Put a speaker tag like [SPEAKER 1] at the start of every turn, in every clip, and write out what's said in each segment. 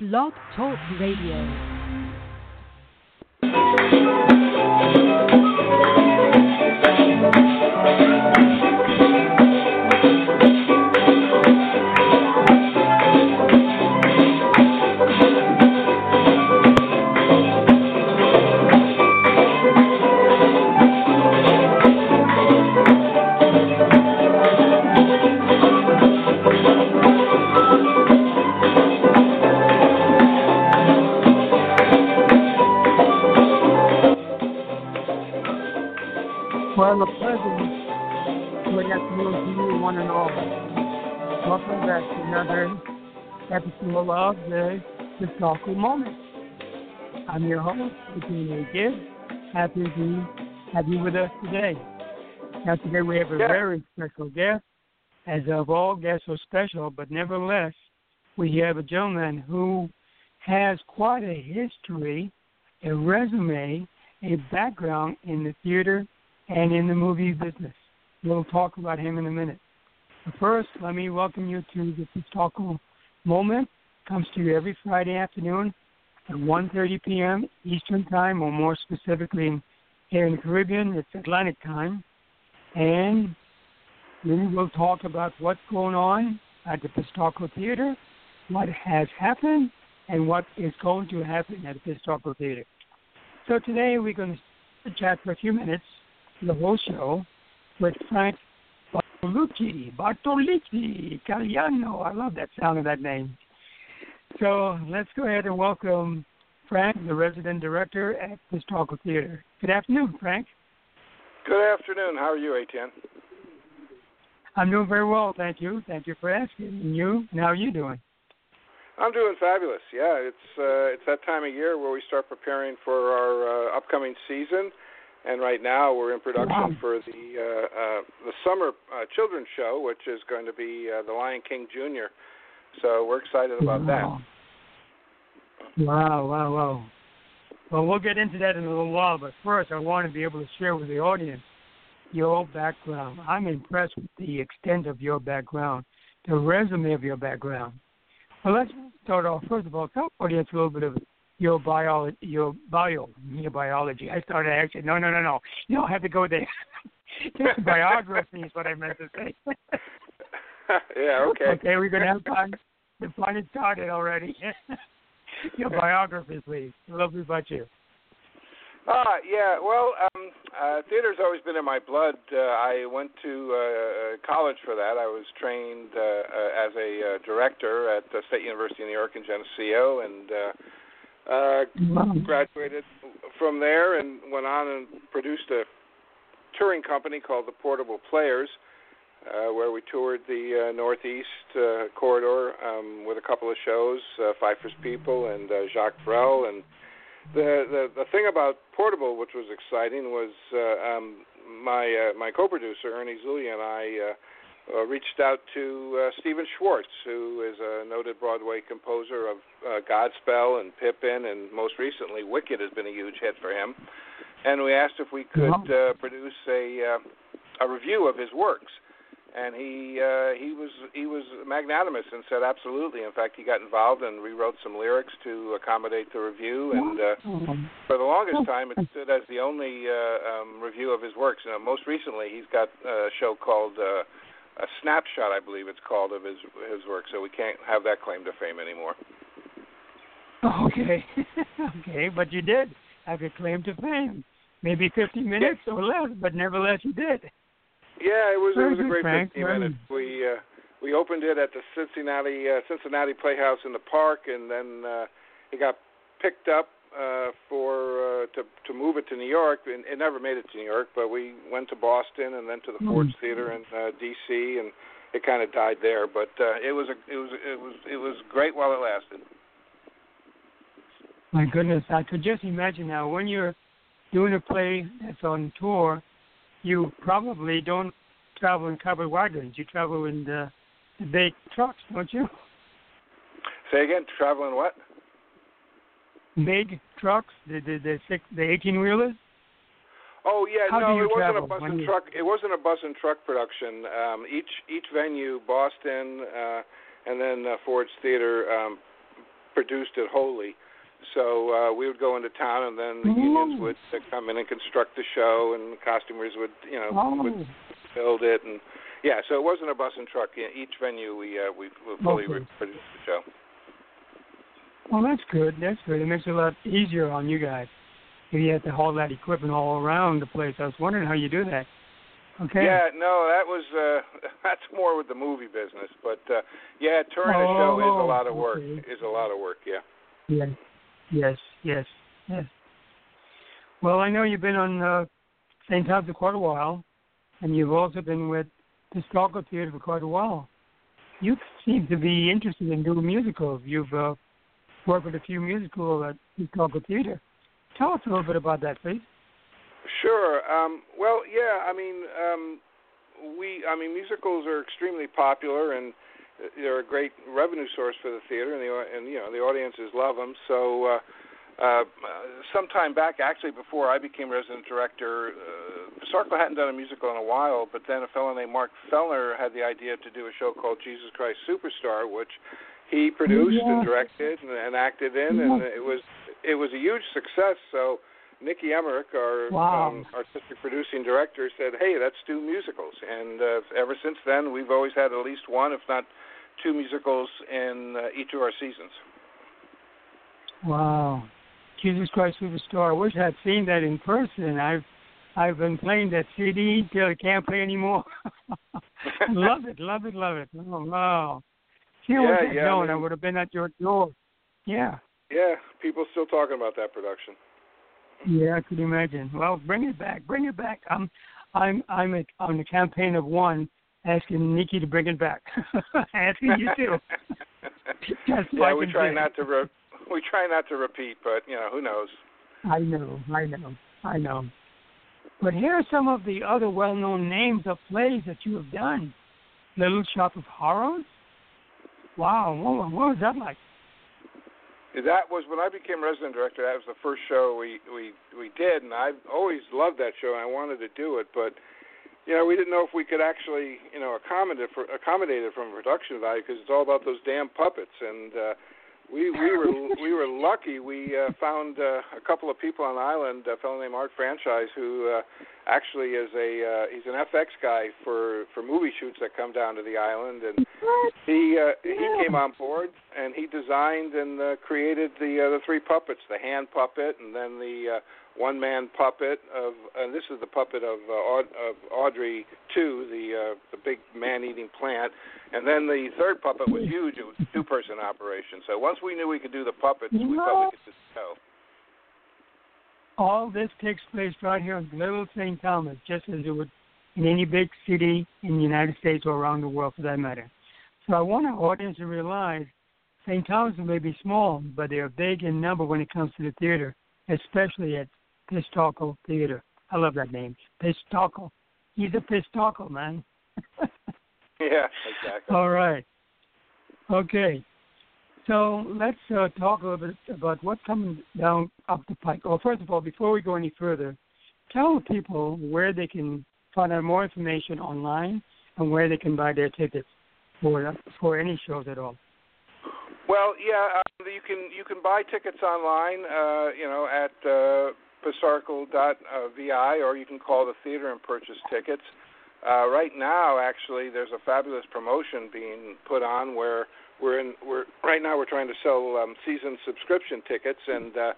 [SPEAKER 1] Blog Talk Radio.
[SPEAKER 2] Episode of the Pistarckle Moment. I'm your host, Virginia Gibbs. Happy to have you with us today. Now, today we have a
[SPEAKER 3] Yeah.
[SPEAKER 2] very special guest. As of all guests are special, but nevertheless, we have a gentleman who has quite a history, a resume, a background in the theater and in the movie business. We'll talk about him in a minute. But first, let me welcome you to the Pistarckle moment. Comes to you every Friday afternoon at 1.30 p.m. Eastern Time, or more specifically here in the Caribbean, it's Atlantic Time. And we will talk about what's going on at the Pistarckle Theater, what has happened, and what is going to happen at the Pistarckle Theater. So today we're going to chat for a few minutes the whole show with Frank Bartolucci. Bartolucci, Italiano. I love that sound of that name. So let's go ahead and welcome Frank, the resident director at the Pistarckle Theater. Good afternoon, Frank.
[SPEAKER 3] Good afternoon. How are you, ATN?
[SPEAKER 2] I'm doing very well, thank you. Thank you for asking. And you? And how are you doing?
[SPEAKER 3] I'm doing fabulous. Yeah, it's uh, it's that time of year where we start preparing for our uh, upcoming season, and right now we're in production for the uh, uh, the summer uh, children's show, which is going to be uh, The Lion King Jr. So we're excited about that.
[SPEAKER 2] wow. Wow, wow, wow. Well, we'll get into that in a little while, but first I want to be able to share with the audience your background. I'm impressed with the extent of your background, the resume of your background. Well, let's start off. First of all, tell the audience a little bit of your bio, your bio, your biology. I started actually, no, no, no, no. You don't have to go there. Biography is what I meant to say.
[SPEAKER 3] yeah. Okay.
[SPEAKER 2] Okay, we're gonna have fun. The fun has started already. Your biography, please. A little bit about you.
[SPEAKER 3] Ah, yeah. Well, um, uh, theater's always been in my blood. Uh, I went to uh, college for that. I was trained uh, uh, as a uh, director at the State University of New York in Geneseo, and uh, uh,
[SPEAKER 2] Wow.
[SPEAKER 3] graduated from there and went on and produced a touring company called the Portable Players, uh, where we toured the uh, Northeast uh, corridor um, with a couple of shows, uh, Feiffer's People and uh, Jacques Brel. And the, the the thing about Portable, which was exciting, was uh, um, my uh, my co-producer Ernie Zulia and I. Uh, uh, reached out to uh, Stephen Schwartz, who is a noted Broadway composer of uh, Godspell and Pippin, and most recently Wicked has been a huge hit for him. And we asked if we could uh, produce a uh, a revue of his works, and he uh, he was he was magnanimous and said absolutely. In fact, he got involved and rewrote some lyrics to accommodate the revue, and uh, for the longest time, it stood as the only uh, um, revue of his works. And most recently, he's got a show called uh, a snapshot, I believe it's called, of his his work. So we can't have that claim to fame anymore.
[SPEAKER 2] okay, okay, but you did have your claim to fame. Maybe 50 minutes or less, but nevertheless you did.
[SPEAKER 3] Yeah, it was
[SPEAKER 2] Very
[SPEAKER 3] it was a great
[SPEAKER 2] Frank.
[SPEAKER 3] 15
[SPEAKER 2] Very-
[SPEAKER 3] minutes. We uh, we opened it at the Cincinnati uh, Cincinnati Playhouse in the park, and then uh, it got picked up uh, for uh, to to move it to New York. And it never made it to New York, but we went to Boston and then to the Ford's
[SPEAKER 2] Mm.
[SPEAKER 3] Theater in uh, D.C. and it kind of died there. But uh, it was a it was it was it was great while it lasted.
[SPEAKER 2] My goodness, I could just imagine now when you're doing a play that's on tour, you probably don't travel in covered wagons. You travel in the, the big trucks, don't you?
[SPEAKER 3] Say again, traveling what?
[SPEAKER 2] Big trucks, the the the six, the eighteen wheelers.
[SPEAKER 3] Oh yeah,
[SPEAKER 2] How
[SPEAKER 3] no, it wasn't a bus and truck. It wasn't a bus and truck production. Um, each each venue, Boston, uh, and then uh, Ford's Theater, um, produced it wholly. So uh, we would go into town, and then the
[SPEAKER 2] Oh.
[SPEAKER 3] unions would uh, come in and construct the show, and the costumers would, you know,
[SPEAKER 2] Oh,
[SPEAKER 3] would build it, and yeah. So it wasn't a bus and truck. Each venue we uh, we we fully
[SPEAKER 2] Okay.
[SPEAKER 3] produced the show.
[SPEAKER 2] Well, that's good. That's good. It makes it a lot easier on you guys if you have to haul that equipment all around the place. I was wondering how you do that. Okay.
[SPEAKER 3] Yeah, no, that was uh that's more with the movie business, but uh yeah, touring a show is a lot of work.
[SPEAKER 2] Oh, okay.
[SPEAKER 3] Is a lot of work, yeah.
[SPEAKER 2] Yes, yes, yes, yes. Well, I know you've been on uh, St. Thomas for quite a while, and you've also been with Pistarckle Theater for quite a while. You seem to be interested in doing musicals. You've uh, worked with a few musicals at Pistarckle Theater. Tell us a little bit about that, please.
[SPEAKER 3] Sure. Um well, yeah, I mean, um we I mean musicals are extremely popular and they're a great revenue source for the theater and the and you know, the audiences love them. So uh uh, some time back, actually, before I became resident director, uh, Sarkle hadn't done a musical in a while. But then a fellow named Mark Fellner had the idea to do a show called Jesus Christ Superstar, which he produced
[SPEAKER 2] Yeah.
[SPEAKER 3] and directed and, and acted in, and it was it was a huge success. So Nikki Emmerich, our
[SPEAKER 2] Wow.
[SPEAKER 3] um, artistic producing director, said, "Hey, let's do musicals." And uh, ever since then, we've always had at least one, if not two, musicals in uh, each of our seasons.
[SPEAKER 2] Wow. Jesus Christ Superstar. I wish I'd seen that in person. I've I've been playing that CD till I can't play anymore. love it, love it, love it. Oh wow. I
[SPEAKER 3] Yeah,
[SPEAKER 2] was
[SPEAKER 3] yeah, I
[SPEAKER 2] known, I
[SPEAKER 3] mean-
[SPEAKER 2] would have been at your door. Yeah.
[SPEAKER 3] Yeah, people still talking about that production.
[SPEAKER 2] Yeah, I could imagine. Well, bring it back, bring it back. I'm I'm I'm a, on the campaign of one asking Nikki to bring it back. asking you too. Just
[SPEAKER 3] yeah, we try not to re- we try not to repeat, but you know who knows.
[SPEAKER 2] I know, I know, I know. But here are some of the other well-known names of plays that you have done. Little Shop of Horrors. Wow, what, what was that like?
[SPEAKER 3] That was when I became resident director. That was the first show we we we did, and I always loved that show. and I wanted to do it, but you know we didn't know if we could actually you know accommodate for accommodate it from a production value because it's all about those damn puppets. And uh, we we were we were lucky. We uh, found uh, a couple of people on the island. A fellow named Art Franchise who uh, actually is a uh, he's an FX guy for for movie shoots that come down to the island and he uh, he came on board and he designed and uh, created the uh, the three puppets, the hand puppet, and then the uh, one man puppet of, and this is the puppet of uh, of Audrey two, the uh, the big man eating plant, and then the third puppet was huge. It was a two person operation. So once we knew we could do the puppets, we thought we could just go.
[SPEAKER 2] All this takes place right here in Little St. Thomas, just as it would in any big city in the United States or around the world for that matter. So I want our audience to realize St. Thomas may be small, but they are big in number when it comes to the theater, especially at Pistarckle Theater. I love that name, Pistarckle. He's a Pistarckle, man.
[SPEAKER 3] Yeah, exactly.
[SPEAKER 2] All right. Okay. So let's uh, talk a little bit about what's coming down up the pike. Well, first of all, before we go any further, tell people where they can find out more information online and where they can buy their tickets for for any shows at all.
[SPEAKER 3] Well, yeah, um, you can you can buy tickets online, uh, you know, at uh, pistarckle.vi, or you can call the theater and purchase tickets. Uh, right now, actually, there's a fabulous promotion being put on where we're in. We're right now we're trying to sell um, season subscription tickets, and uh,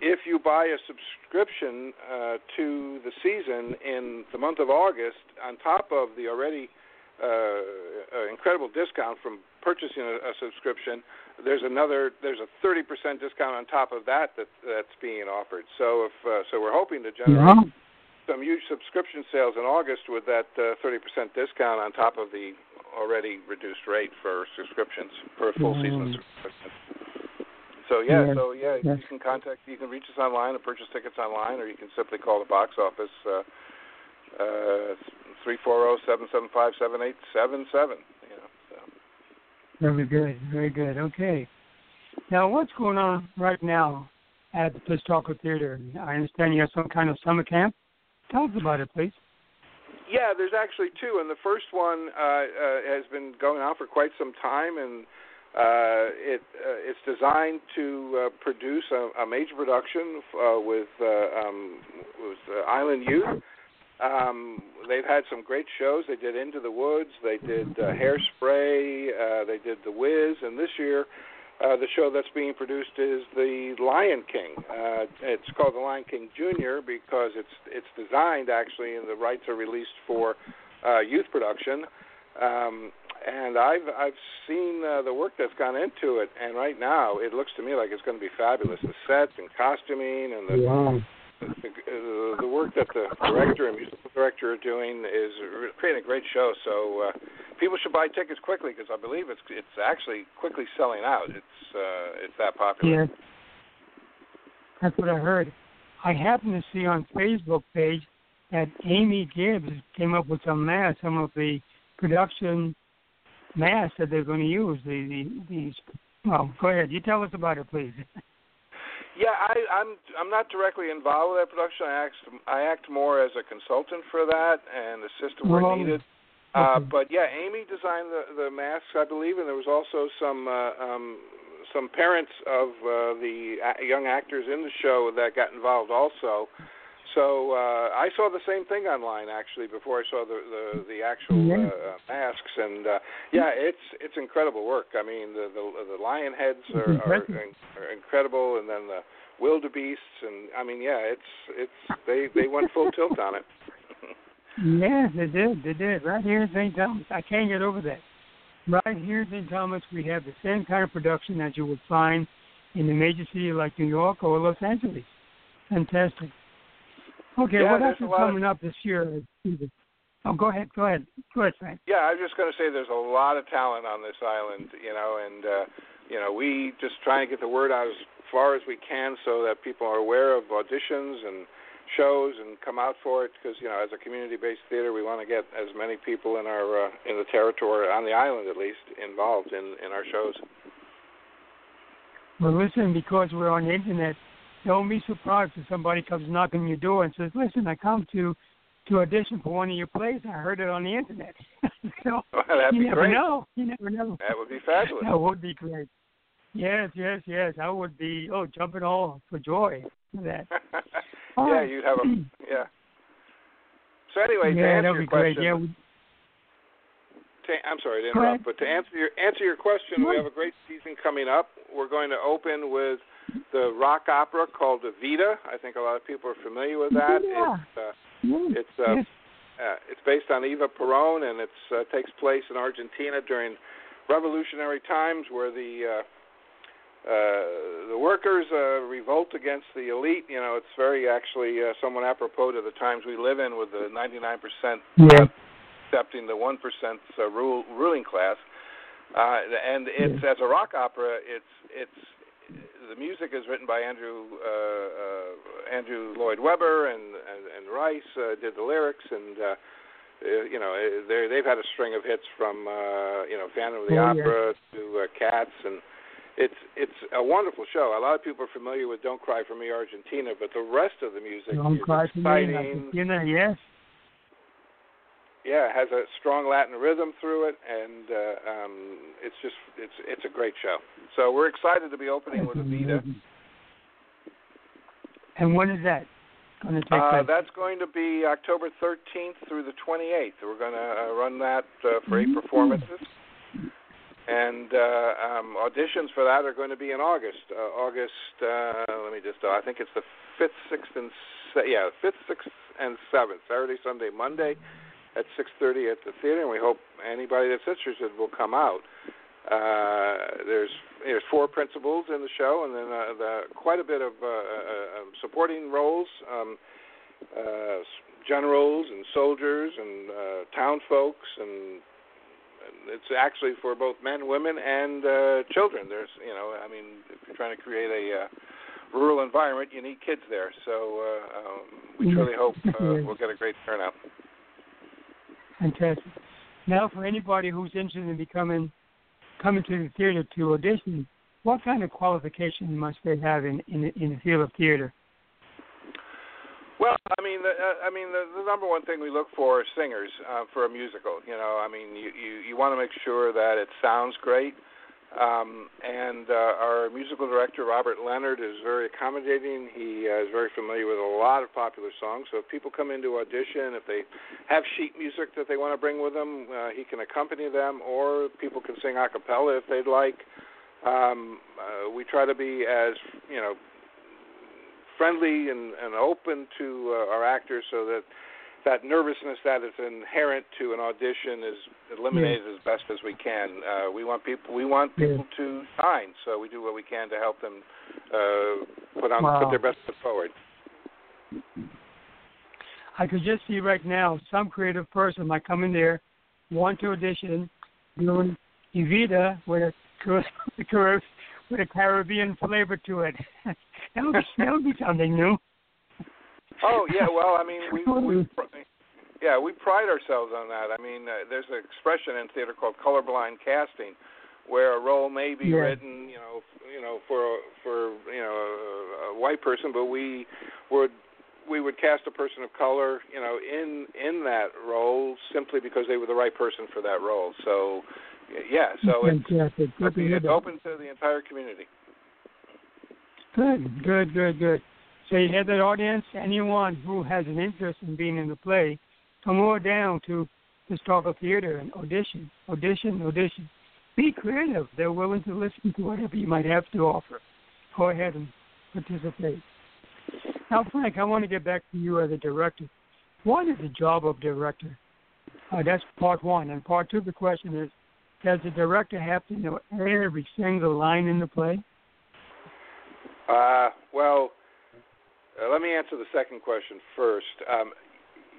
[SPEAKER 3] if you buy a subscription uh, to the season in the month of August, on top of the already uh, uh, incredible discount from purchasing a, a subscription, there's another there's a 30% discount on top of that, that that's being offered. So if uh, so, we're hoping to generate some huge subscription sales in August with that uh, 30% discount on top of the already reduced rate for subscriptions for a full season. So yeah,
[SPEAKER 2] Yeah.
[SPEAKER 3] so yeah,
[SPEAKER 2] Yes.
[SPEAKER 3] you can contact, you can reach us online and purchase tickets online, or you can simply call the box office uh, uh, three four zero seven seven five seven eight seven seven.
[SPEAKER 2] Very good, very good. Okay. Now, what's going on right now at the Pistarckle Theater? I understand you have some kind of summer camp. Tell us about it, please.
[SPEAKER 3] Yeah, there's actually two, and the first one uh, uh, has been going on for quite some time, and uh, it uh, it's designed to uh, produce a, a major production uh, with uh, um, with uh, Island Youth. Um, they've had some great shows. They did Into the Woods. They did uh, Hairspray. Uh, they did The Wiz, and this year. Uh, the show that's being produced is the Lion King. Uh, it's called the Lion King Junior because it's it's designed actually, and the rights are released for uh, youth production. Um, and I've I've seen uh, the work that's gone into it, and right now it looks to me like it's going to be fabulous. The sets and costuming and the
[SPEAKER 2] wow.
[SPEAKER 3] The, work that the director and musical director are doing is creating a great show. So uh, people should buy tickets quickly because I believe it's it's actually quickly selling out. It's uh, it's that popular.
[SPEAKER 2] Yeah. That's what I heard. I happened to see on Facebook page that Amy Gibbs came up with some masks, some of the production masks that they're going to use. The, the these. Well, go ahead. You tell us about it, please.
[SPEAKER 3] Yeah, I, I'm I'm not directly involved with that production. I act I act more as a consultant for that and assist where
[SPEAKER 2] Well,
[SPEAKER 3] needed. Uh,
[SPEAKER 2] okay.
[SPEAKER 3] but yeah, Amy designed the the masks, I believe, and there was also some uh, um, some parents of uh, the young actors in the show that got involved also. So uh, I saw the same thing online actually before I saw the the, the actual
[SPEAKER 2] Yeah.
[SPEAKER 3] uh, masks, and uh, yeah, it's it's incredible work. I mean, the the, the lion heads are, are, are incredible, and then the wildebeests, and I mean, yeah, it's it's they they went full tilt on it.
[SPEAKER 2] Yes, they did. They did. Right here in St. Thomas. I can't get over that. Right here in St. Thomas, we have the same kind of production as you would find in a major city like New York or Los Angeles. Fantastic. Okay,
[SPEAKER 3] Yeah,
[SPEAKER 2] what else is
[SPEAKER 3] a of-
[SPEAKER 2] coming up this year? Oh, go ahead. Go ahead. Go ahead, Frank.
[SPEAKER 3] Yeah, I was just going to say there's a lot of talent on this island, you know, and uh, you know we just try and get the word out as far as we can so that people are aware of auditions and shows and come out for it because you know as a community-based theater we want to get as many people in our uh, in the territory on the island at least involved in in our shows.
[SPEAKER 2] Well, listen, because we're on the internet, don't be surprised if somebody comes knocking on your door and says, "Listen, I come to to audition for one of your plays. I heard it on the internet." so
[SPEAKER 3] That'd
[SPEAKER 2] you
[SPEAKER 3] be
[SPEAKER 2] never
[SPEAKER 3] great.
[SPEAKER 2] know. You never know.
[SPEAKER 3] That would be fabulous.
[SPEAKER 2] That would be great. Yes, yes, yes. I would be oh jumping all for joy for that.
[SPEAKER 3] Yeah, you'd have a yeah. So anyway, to answer
[SPEAKER 2] that'd
[SPEAKER 3] your
[SPEAKER 2] be great.
[SPEAKER 3] question,
[SPEAKER 2] Yeah, we,
[SPEAKER 3] to, I'm sorry to interrupt, but to answer your answer your question, we have a great season coming up. We're going to open with the rock opera called Evita. I think a lot of people are familiar with that.
[SPEAKER 2] Yeah.
[SPEAKER 3] It's uh,
[SPEAKER 2] yeah,
[SPEAKER 3] it's uh,
[SPEAKER 2] yes.
[SPEAKER 3] uh, it's based on Eva Peron, and it uh, takes place in Argentina during revolutionary times, where the uh, uh, the workers uh, revolt against the elite. You know, it's very actually uh, somewhat apropos to the times we live in, with the 99%
[SPEAKER 2] Yeah.
[SPEAKER 3] accepting the 1% uh, rule, ruling class. Uh, and it's as a rock opera, it's it's the music is written by Andrew uh, uh, Andrew Lloyd Webber and and, and Rice uh, did the lyrics and. Uh, uh, you know, they they've had a string of hits from uh, you know Phantom of the
[SPEAKER 2] Oh, yeah.
[SPEAKER 3] Opera to uh, Cats, and it's it's a wonderful show. A lot of people are familiar with "Don't Cry for Me, Argentina," but the rest of the music
[SPEAKER 2] Don't
[SPEAKER 3] is
[SPEAKER 2] cry for me.
[SPEAKER 3] exciting.
[SPEAKER 2] You know, yes.
[SPEAKER 3] Yeah, it has a strong Latin rhythm through it, and uh, um, it's just it's it's a great show. So we're excited to be opening with Evita.
[SPEAKER 2] And when is that going to take
[SPEAKER 3] Uh, that's going to be October 13th through the 28th. We're going to uh, run that uh, for eight
[SPEAKER 2] Mhm.
[SPEAKER 3] performances, and uh, um, auditions for that are going to be in August. Uh, August, uh, let me just, uh, I think it's the fifth, sixth, and se- yeah, fifth, sixth, and seventh, Saturday, Sunday, Monday, at 6:30 at the theater, and we hope anybody that's interested will come out. Uh, there's there's four principals in the show, and then uh, the, quite a bit of uh, uh, um, supporting roles, um, uh, generals and soldiers and uh, town folks, and, and it's actually for both men, women, and uh, children. There's you know, I mean, if you're trying to create a uh, rural environment, you need kids there. So uh, um, we truly hope uh, we'll get a great turnout.
[SPEAKER 2] Fantastic. Now, for anybody who's interested in becoming coming to the theater to audition, what kind of qualification must they have in in, the- in the field of theater?
[SPEAKER 3] Well, I mean, the, uh, I mean, the, the number one thing we look for is singers uh, for a musical. You know, I mean, you you, you want to make sure that it sounds great, Um, and uh, our musical director, Robert Leonard, is very accommodating. He uh, is very familiar with a lot of popular songs. So if people come into audition, if they have sheet music that they want to bring with them, uh, he can accompany them, or people can sing a cappella if they'd like. Um, uh, we try to be as, you know, friendly and, and open to uh, our actors so that that nervousness that is inherent to an audition is eliminated yeah. as best as we can. Uh, we want people we want people yeah. to shine, so we do what we can to help them uh, put on
[SPEAKER 2] wow.
[SPEAKER 3] put their best foot forward.
[SPEAKER 2] I could just see right now some creative person might come in there, want to audition, doing Evita with a with a Caribbean flavor to it. that would be that would be something new.
[SPEAKER 3] Oh yeah, well I mean we, we yeah we pride ourselves on that. I mean uh, there's an expression in theater called colorblind casting, where a role may be
[SPEAKER 2] yeah.
[SPEAKER 3] written you know you know for for you know a, a white person, but we would we would cast a person of color you know in in that role simply because they were the right person for that role. So yeah, so it's,
[SPEAKER 2] Fantastic.
[SPEAKER 3] it's, it's open to the entire community.
[SPEAKER 2] Good, good, good, good. So you have that audience, anyone who has an interest in being in the play, come on down to the Pistarckle theater and audition, audition, audition. Be creative. They're willing to listen to whatever you might have to offer. Go ahead and participate. Now, Frank, I want to get back to you as a director. What is the job of director? Uh, that's part one. And part two of the question is, does the director have to know every single line in the play?
[SPEAKER 3] Uh, well, uh, let me answer the second question first. Um,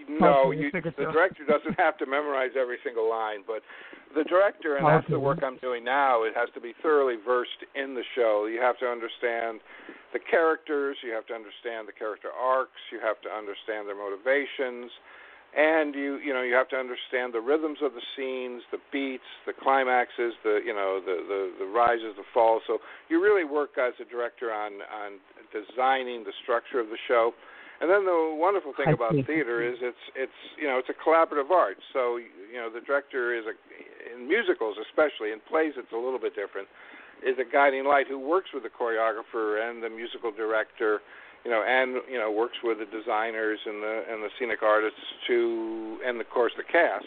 [SPEAKER 3] no, you, the director doesn't have to memorize every single line, but the director, and that's the work I'm doing now, it has to be thoroughly versed in the show. You have to understand the characters, you have to understand the character arcs, you have to understand their motivations, and you you know you have to understand the rhythms of the scenes, the beats, the climaxes, the you know the the, the rises, the falls. So you really work as a director on on designing the structure of the show. And then the wonderful thing about theater is it's it's you know it's a collaborative art. So you know the director is a in musicals especially in plays it's a little bit different is a guiding light who works with the choreographer and the musical director you know, and you know works with the designers and the and the scenic artists to, and of course the cast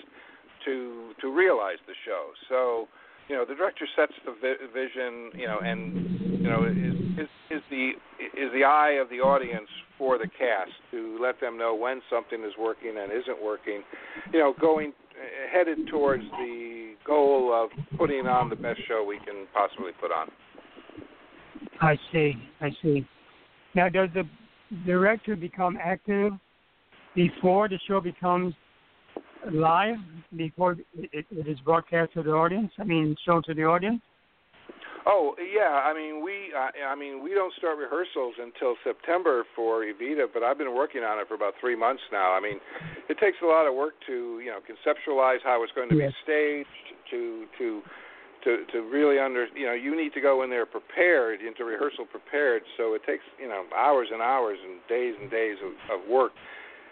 [SPEAKER 3] to to realize the show. So, you know, the director sets the vi- vision, you know, and you know is, is is the is the eye of the audience for the cast to let them know when something is working and isn't working. You know, going headed towards the goal of putting on the best show we can possibly put on.
[SPEAKER 2] I see. I see. Now, does the director become active before the show becomes live, before it, it is broadcast to the audience? I mean, shown to the audience?
[SPEAKER 3] Oh yeah, I mean we uh, I mean we don't start rehearsals until September for Evita, but I've been working on it for about three months now. I mean, it takes a lot of work to you know conceptualize how it's going to
[SPEAKER 2] yes.
[SPEAKER 3] be staged, to to to to really under you know you need to go in there prepared into rehearsal prepared. So it takes you know hours and hours and days and days of, of work.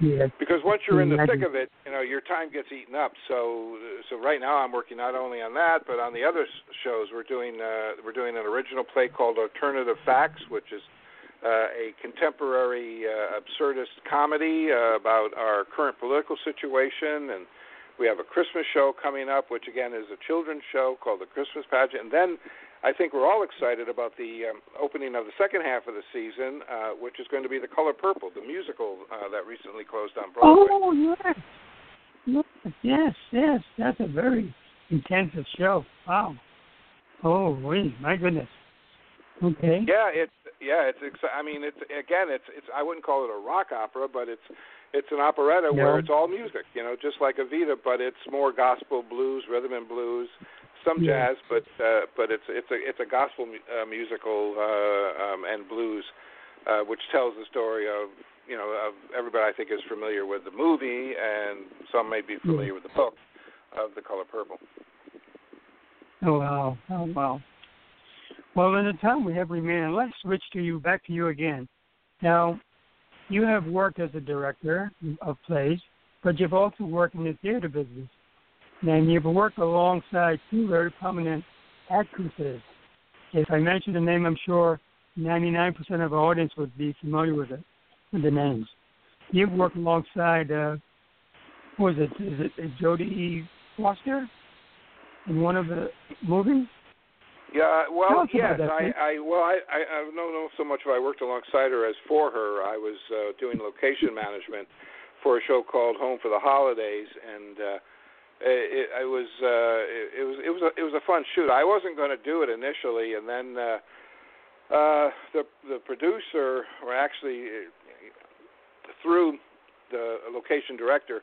[SPEAKER 2] Yes.
[SPEAKER 3] because once you're in the thick of it you know your time gets eaten up. So so right now i'm working not only on that but on the other shows. We're doing uh we're doing an original play called alternative facts which is uh, a contemporary uh, absurdist comedy uh, about our current political situation and we have a Christmas show coming up, which again is a children's show called the Christmas Pageant. And then I think we're all excited about the um, opening of the second half of the season, uh, which is going to be The Color Purple, the musical uh, that recently closed on Broadway.
[SPEAKER 2] Oh, yes. Yes, yes, yes. That's a very intensive show. Wow. Oh, wait, my goodness. Okay.
[SPEAKER 3] Yeah, it's yeah, it's. I mean, it's again, it's it's. I wouldn't call it a rock opera, but it's it's an operetta
[SPEAKER 2] yeah.
[SPEAKER 3] where it's all music, you know, just like Evita, but it's more gospel blues, rhythm and blues, some
[SPEAKER 2] yeah.
[SPEAKER 3] jazz, but uh, but it's it's a it's a gospel uh, musical uh, um, and blues, uh, which tells the story of you know of everybody I think is familiar with the movie, and some may be familiar
[SPEAKER 2] yeah.
[SPEAKER 3] with the book of The Color Purple.
[SPEAKER 2] Oh wow! Oh wow! Well, in the time we have remaining, let's switch to you back to you again. Now, you have worked as a director of plays, but you've also worked in the theater business. And you've worked alongside two very prominent actresses. If I mention the name, I'm sure 99% of our audience would be familiar with it, with the names. You've worked alongside, uh, what was it, is it Jodie Foster in one of the movies?
[SPEAKER 3] Yeah, well, yes,
[SPEAKER 2] that,
[SPEAKER 3] I, I, well, I, I, I don't know so much if I worked alongside her as for her. I was uh, doing location management for a show called Home for the Holidays, and uh, it, it was uh, it, it was it was a, it was a fun shoot. I wasn't going to do it initially, and then uh, uh, the the producer, or actually uh, through the location director,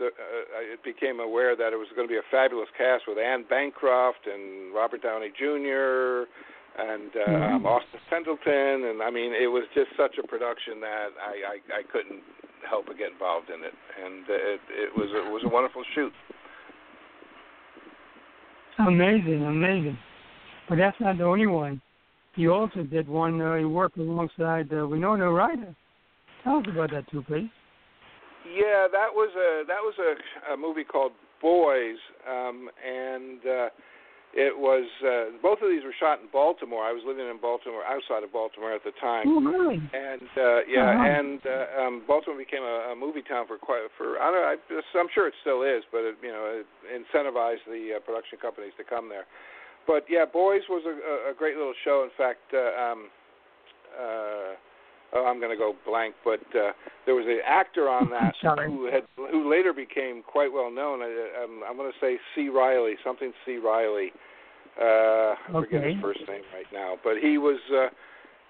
[SPEAKER 3] the, uh, it became aware that it was going to be a fabulous cast with Anne Bancroft and Robert Downey Jr. and uh,
[SPEAKER 2] mm-hmm.
[SPEAKER 3] Austin Pendleton, and I mean, it was just such a production that I I, I couldn't help but get involved in it, and it it was it was a wonderful shoot.
[SPEAKER 2] Amazing, amazing. But that's not the only one. You also did one. Uh, you worked alongside uh, Winona Ryder. Tell us about that too, please.
[SPEAKER 3] Yeah, that was a that was a, a movie called Boys, um, and uh, it was uh, both of these were shot in Baltimore. I was living in Baltimore, outside of Baltimore at the time.
[SPEAKER 2] Oh, really?
[SPEAKER 3] And uh, yeah,
[SPEAKER 2] uh-huh.
[SPEAKER 3] and uh, um, Baltimore became a, a movie town for quite for I don't. I, I'm sure it still is, but it, you know, it incentivized the uh, production companies to come there. But yeah, Boys was a, a great little show. In fact, uh, um, uh, oh, I'm going to go blank, but uh, there was an actor on that who had who later became quite well known. I, um, I'm going to say C. Reilly, something C. Reilly. Uh, I
[SPEAKER 2] okay.
[SPEAKER 3] forget his first name right now, but he was uh,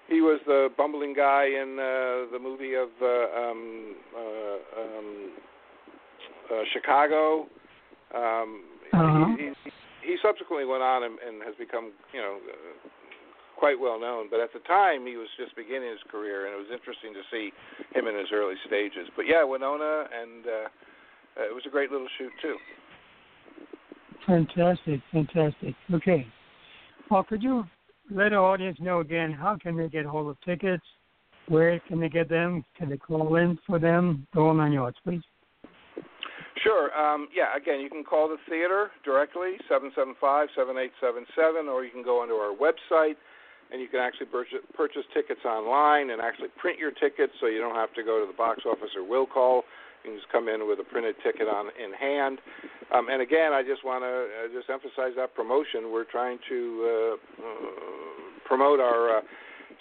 [SPEAKER 3] he was the bumbling guy in uh, the movie of uh, um, uh, um, uh, Chicago. Um,
[SPEAKER 2] uh-huh.
[SPEAKER 3] he, he, he subsequently went on and, and has become, you know, uh, quite well known. But at the time, he was just beginning his career, and it was interesting to see him in his early stages. But yeah, Winona, and uh, it was a great little shoot too.
[SPEAKER 2] Fantastic, fantastic. Okay, well, could you let our audience know again how can they get hold of tickets? Where can they get them? Can they call in for them? Go on nine yards, please.
[SPEAKER 3] Sure. Um, yeah. Again, you can call the theater directly seven seven five seven eight seven seven, or you can go onto our website and you can actually purchase, purchase tickets online and actually print your tickets, so you don't have to go to the box office or will call. You can just come in with a printed ticket on in hand. Um, and again, I just want to uh, just emphasize that promotion. We're trying to uh, uh, promote our uh,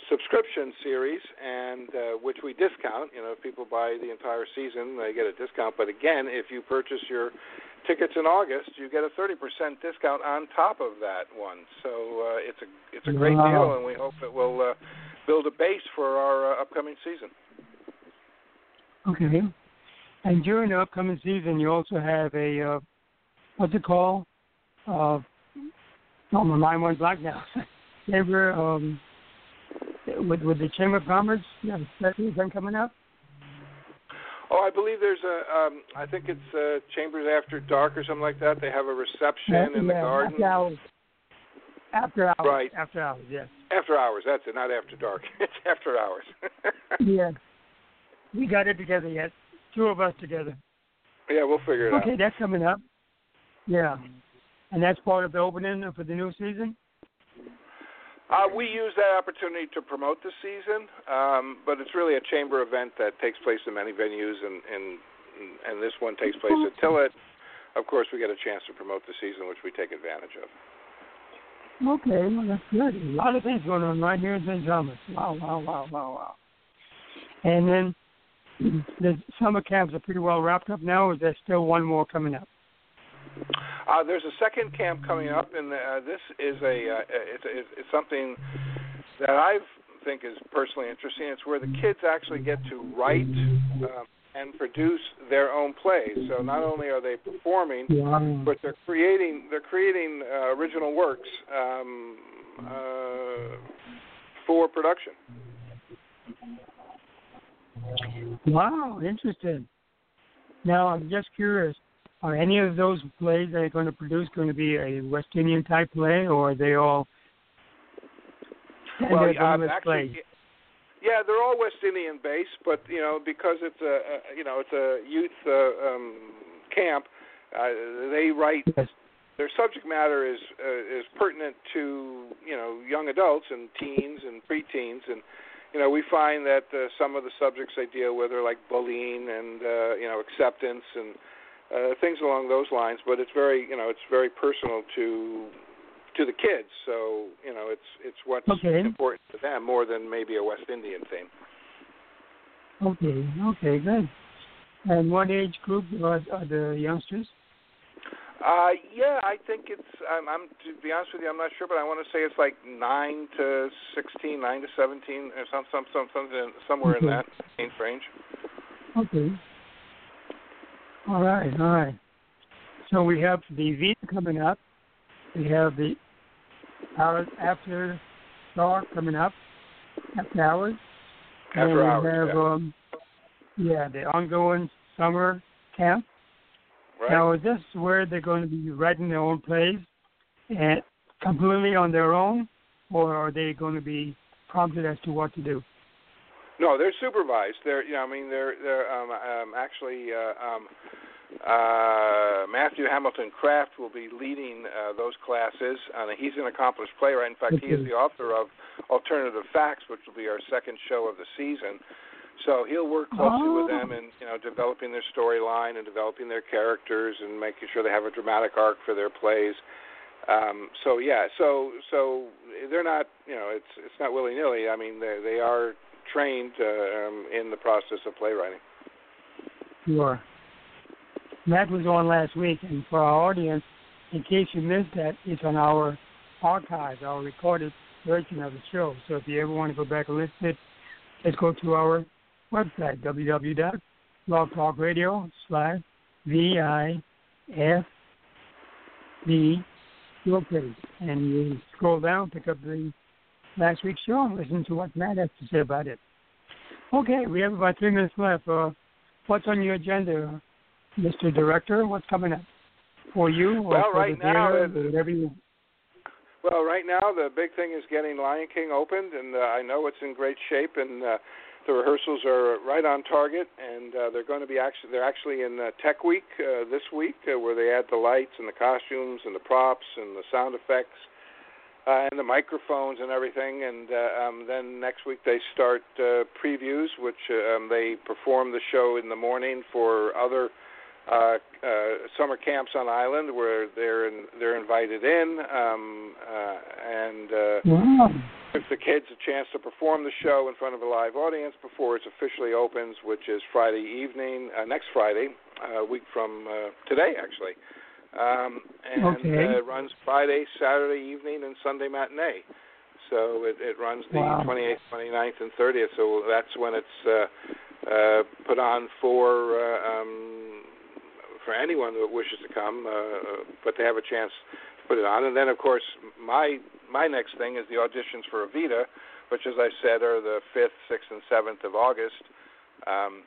[SPEAKER 3] subscription series, and uh, which we discount. You know, if people buy the entire season, they get a discount. But again, if you purchase your tickets in August, you get a 30% discount on top of that one. So uh, it's a it's a great
[SPEAKER 2] wow.
[SPEAKER 3] deal, and we hope it will uh, build a base for our uh, upcoming season.
[SPEAKER 2] Okay. And during the upcoming season, you also have a uh, what's it called? Uh, oh, my mind went blank now. Ever um, with with the Chamber of Commerce, have a event coming up.
[SPEAKER 3] Oh, I believe there's a. Um, I think it's uh, Chambers After Dark or something like that. They have a reception
[SPEAKER 2] yeah,
[SPEAKER 3] in the
[SPEAKER 2] yeah,
[SPEAKER 3] garden.
[SPEAKER 2] After hours. After hours.
[SPEAKER 3] Right.
[SPEAKER 2] After hours. Yes.
[SPEAKER 3] After hours. That's it. Not after dark. it's after hours.
[SPEAKER 2] yeah. We got it together yet. Two of us together.
[SPEAKER 3] Yeah, we'll figure it
[SPEAKER 2] okay,
[SPEAKER 3] out.
[SPEAKER 2] Okay, that's coming up. Yeah. And that's part of the opening for the new season?
[SPEAKER 3] Uh, we use that opportunity to promote the season, um, but it's really a chamber event that takes place in many venues, and and, and this one takes place at Tillett. Of course, we get a chance to promote the season, which we take advantage of.
[SPEAKER 2] Okay, well that's good. A lot of things going on right here in St. Thomas. Wow, wow, wow, wow, wow. And then the summer camps are pretty well wrapped up now. Or is there still one more coming up?
[SPEAKER 3] Uh, there's a second camp coming up, and uh, this is a uh, it's, it's, it's something that I think is personally interesting. It's where the kids actually get to write um, and produce their own plays. So not only are they performing, but they're creating they're creating uh, original works um, uh, for production.
[SPEAKER 2] Wow, interesting. Now I'm just curious are any of those plays that are going to produce going to be a West Indian type play, or are they all
[SPEAKER 3] well, um,
[SPEAKER 2] actually,
[SPEAKER 3] plays? Yeah, they're all West Indian based, but you know because it's a, a you know it's a youth uh, um, camp, uh, they write
[SPEAKER 2] yes.
[SPEAKER 3] their subject matter is uh, is pertinent to you know young adults and teens and preteens, and you know we find that uh, some of the subjects they deal with are like bullying and uh, you know acceptance and uh, things along those lines. But it's very you know it's very personal to to the kids, so you know it's it's what's
[SPEAKER 2] okay.
[SPEAKER 3] important to them more than maybe a West Indian theme.
[SPEAKER 2] Okay, okay, good. And what age group are, are the youngsters?
[SPEAKER 3] Uh, yeah, I think it's. I'm, I'm to be honest with you, I'm not sure, but I want to say it's like nine to sixteen, nine to seventeen, or some, some, some, something somewhere
[SPEAKER 2] okay.
[SPEAKER 3] in that range.
[SPEAKER 2] Okay. All right, all right. So we have the Vita coming up. We have the hours after dark coming up, after hours.
[SPEAKER 3] After
[SPEAKER 2] and
[SPEAKER 3] hours.
[SPEAKER 2] we have
[SPEAKER 3] yeah.
[SPEAKER 2] um, yeah, the ongoing summer camp.
[SPEAKER 3] right.
[SPEAKER 2] Now, is this where they're going to be writing their own plays and completely on their own, or are they going to be prompted as to what to do?
[SPEAKER 3] No, they're supervised. They're, you know, I mean, they're, they're um, um, actually uh, um, uh, Matthew Hamilton Kraft will be leading uh, those classes. Uh, he's an accomplished playwright. In fact, he is the author of Alternative Facts, which will be our second show of the season. So he'll work closely with
[SPEAKER 2] Oh.
[SPEAKER 3] them in, you know, developing their storyline and developing their characters and making sure they have a dramatic arc for their plays. Um, so yeah, so so they're not, you know, it's it's not willy nilly. I mean, they they are trained uh, um, in the process of playwriting.
[SPEAKER 2] Sure. That was on last week, and for our audience, in case you missed that, it's on our archives, our recorded version of the show. So if you ever want to go back and listen to it, just go to our website, www.blogtalkradio slash page. And you scroll down, pick up the last week's show, and listen to what Matt has to say about it. Okay, we have about three minutes left. Uh, what's on your agenda, Mr. Director? What's coming up for you or
[SPEAKER 3] Well,
[SPEAKER 2] for
[SPEAKER 3] right
[SPEAKER 2] the
[SPEAKER 3] now,
[SPEAKER 2] theater,
[SPEAKER 3] it-
[SPEAKER 2] whatever you
[SPEAKER 3] Well, right now the big thing is getting Lion King opened, and uh, I know it's in great shape, and uh, the rehearsals are right on target, and uh, they're going to be actually they're actually in uh, Tech Week uh, this week, uh, where they add the lights and the costumes and the props and the sound effects uh, and the microphones and everything, and uh, um, then next week they start uh, previews, which uh, um, they perform the show in the morning for other uh, uh, summer camps on island where they're in, they're invited in um, uh, and uh,
[SPEAKER 2] Wow.
[SPEAKER 3] gives the kids a chance to perform the show in front of a live audience before it officially opens, which is Friday evening, uh, next Friday, a week from uh, today actually. Um, and
[SPEAKER 2] Okay.
[SPEAKER 3] uh, it runs Friday, Saturday evening, and Sunday matinee. So it, it runs the
[SPEAKER 2] Wow.
[SPEAKER 3] 28th, 29th, and 30th. So that's when it's uh, uh, put on for uh, um, for anyone that wishes to come, uh, but they have a chance to put it on. And then, of course, my my next thing is the auditions for Evita, which, as I said, are the 5th, 6th, and 7th of August. Um,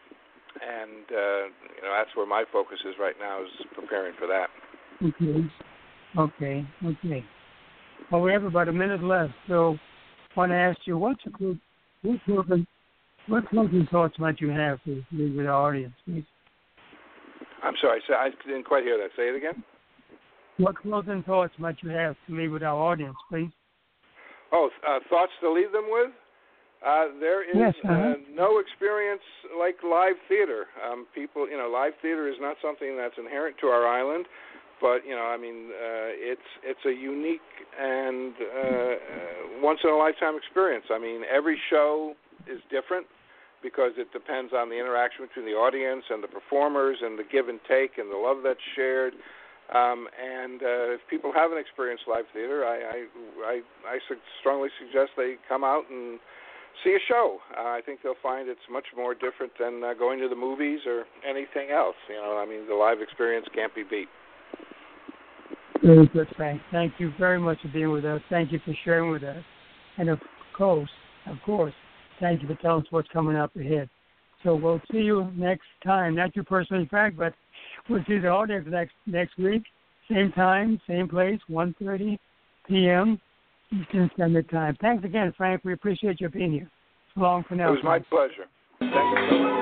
[SPEAKER 3] and uh, you know that's where my focus is right now is preparing for that.
[SPEAKER 2] Okay. Okay. Okay. Well, we have about a minute left, so I want to ask you, what's a good, what closing, what closing thoughts might you have to leave with our audience, please?
[SPEAKER 3] I'm sorry, so I didn't quite hear that. Say it again.
[SPEAKER 2] What closing thoughts might you have to leave with our audience, please?
[SPEAKER 3] Oh, uh, thoughts to leave them with? Uh, there is
[SPEAKER 2] Yes, uh-huh.
[SPEAKER 3] uh, no experience like live theater. Um, people, you know, live theater is not something that's inherent to our island, but you know, I mean, uh, it's it's a unique and uh, uh, once in a lifetime experience. I mean, every show is different because it depends on the interaction between the audience and the performers and the give and take and the love that's shared. Um, and uh, if people haven't experienced live theater, I I, I, I su- strongly suggest they come out and see a show. Uh, I think they'll find it's much more different than uh, going to the movies or anything else. You know, I mean, the live experience can't be beat.
[SPEAKER 2] Very good, Frank. Thank you very much for being with us. Thank you for sharing with us. And of course, of course, thank you for telling us what's coming up ahead. So we'll see you next time. Not you personally, Frank, but we'll see the audience next next week. Same time, same place, 1.30 p.m. Eastern Standard Time. Thanks again, Frank. We appreciate you being here. Long for now.
[SPEAKER 3] It was my pleasure.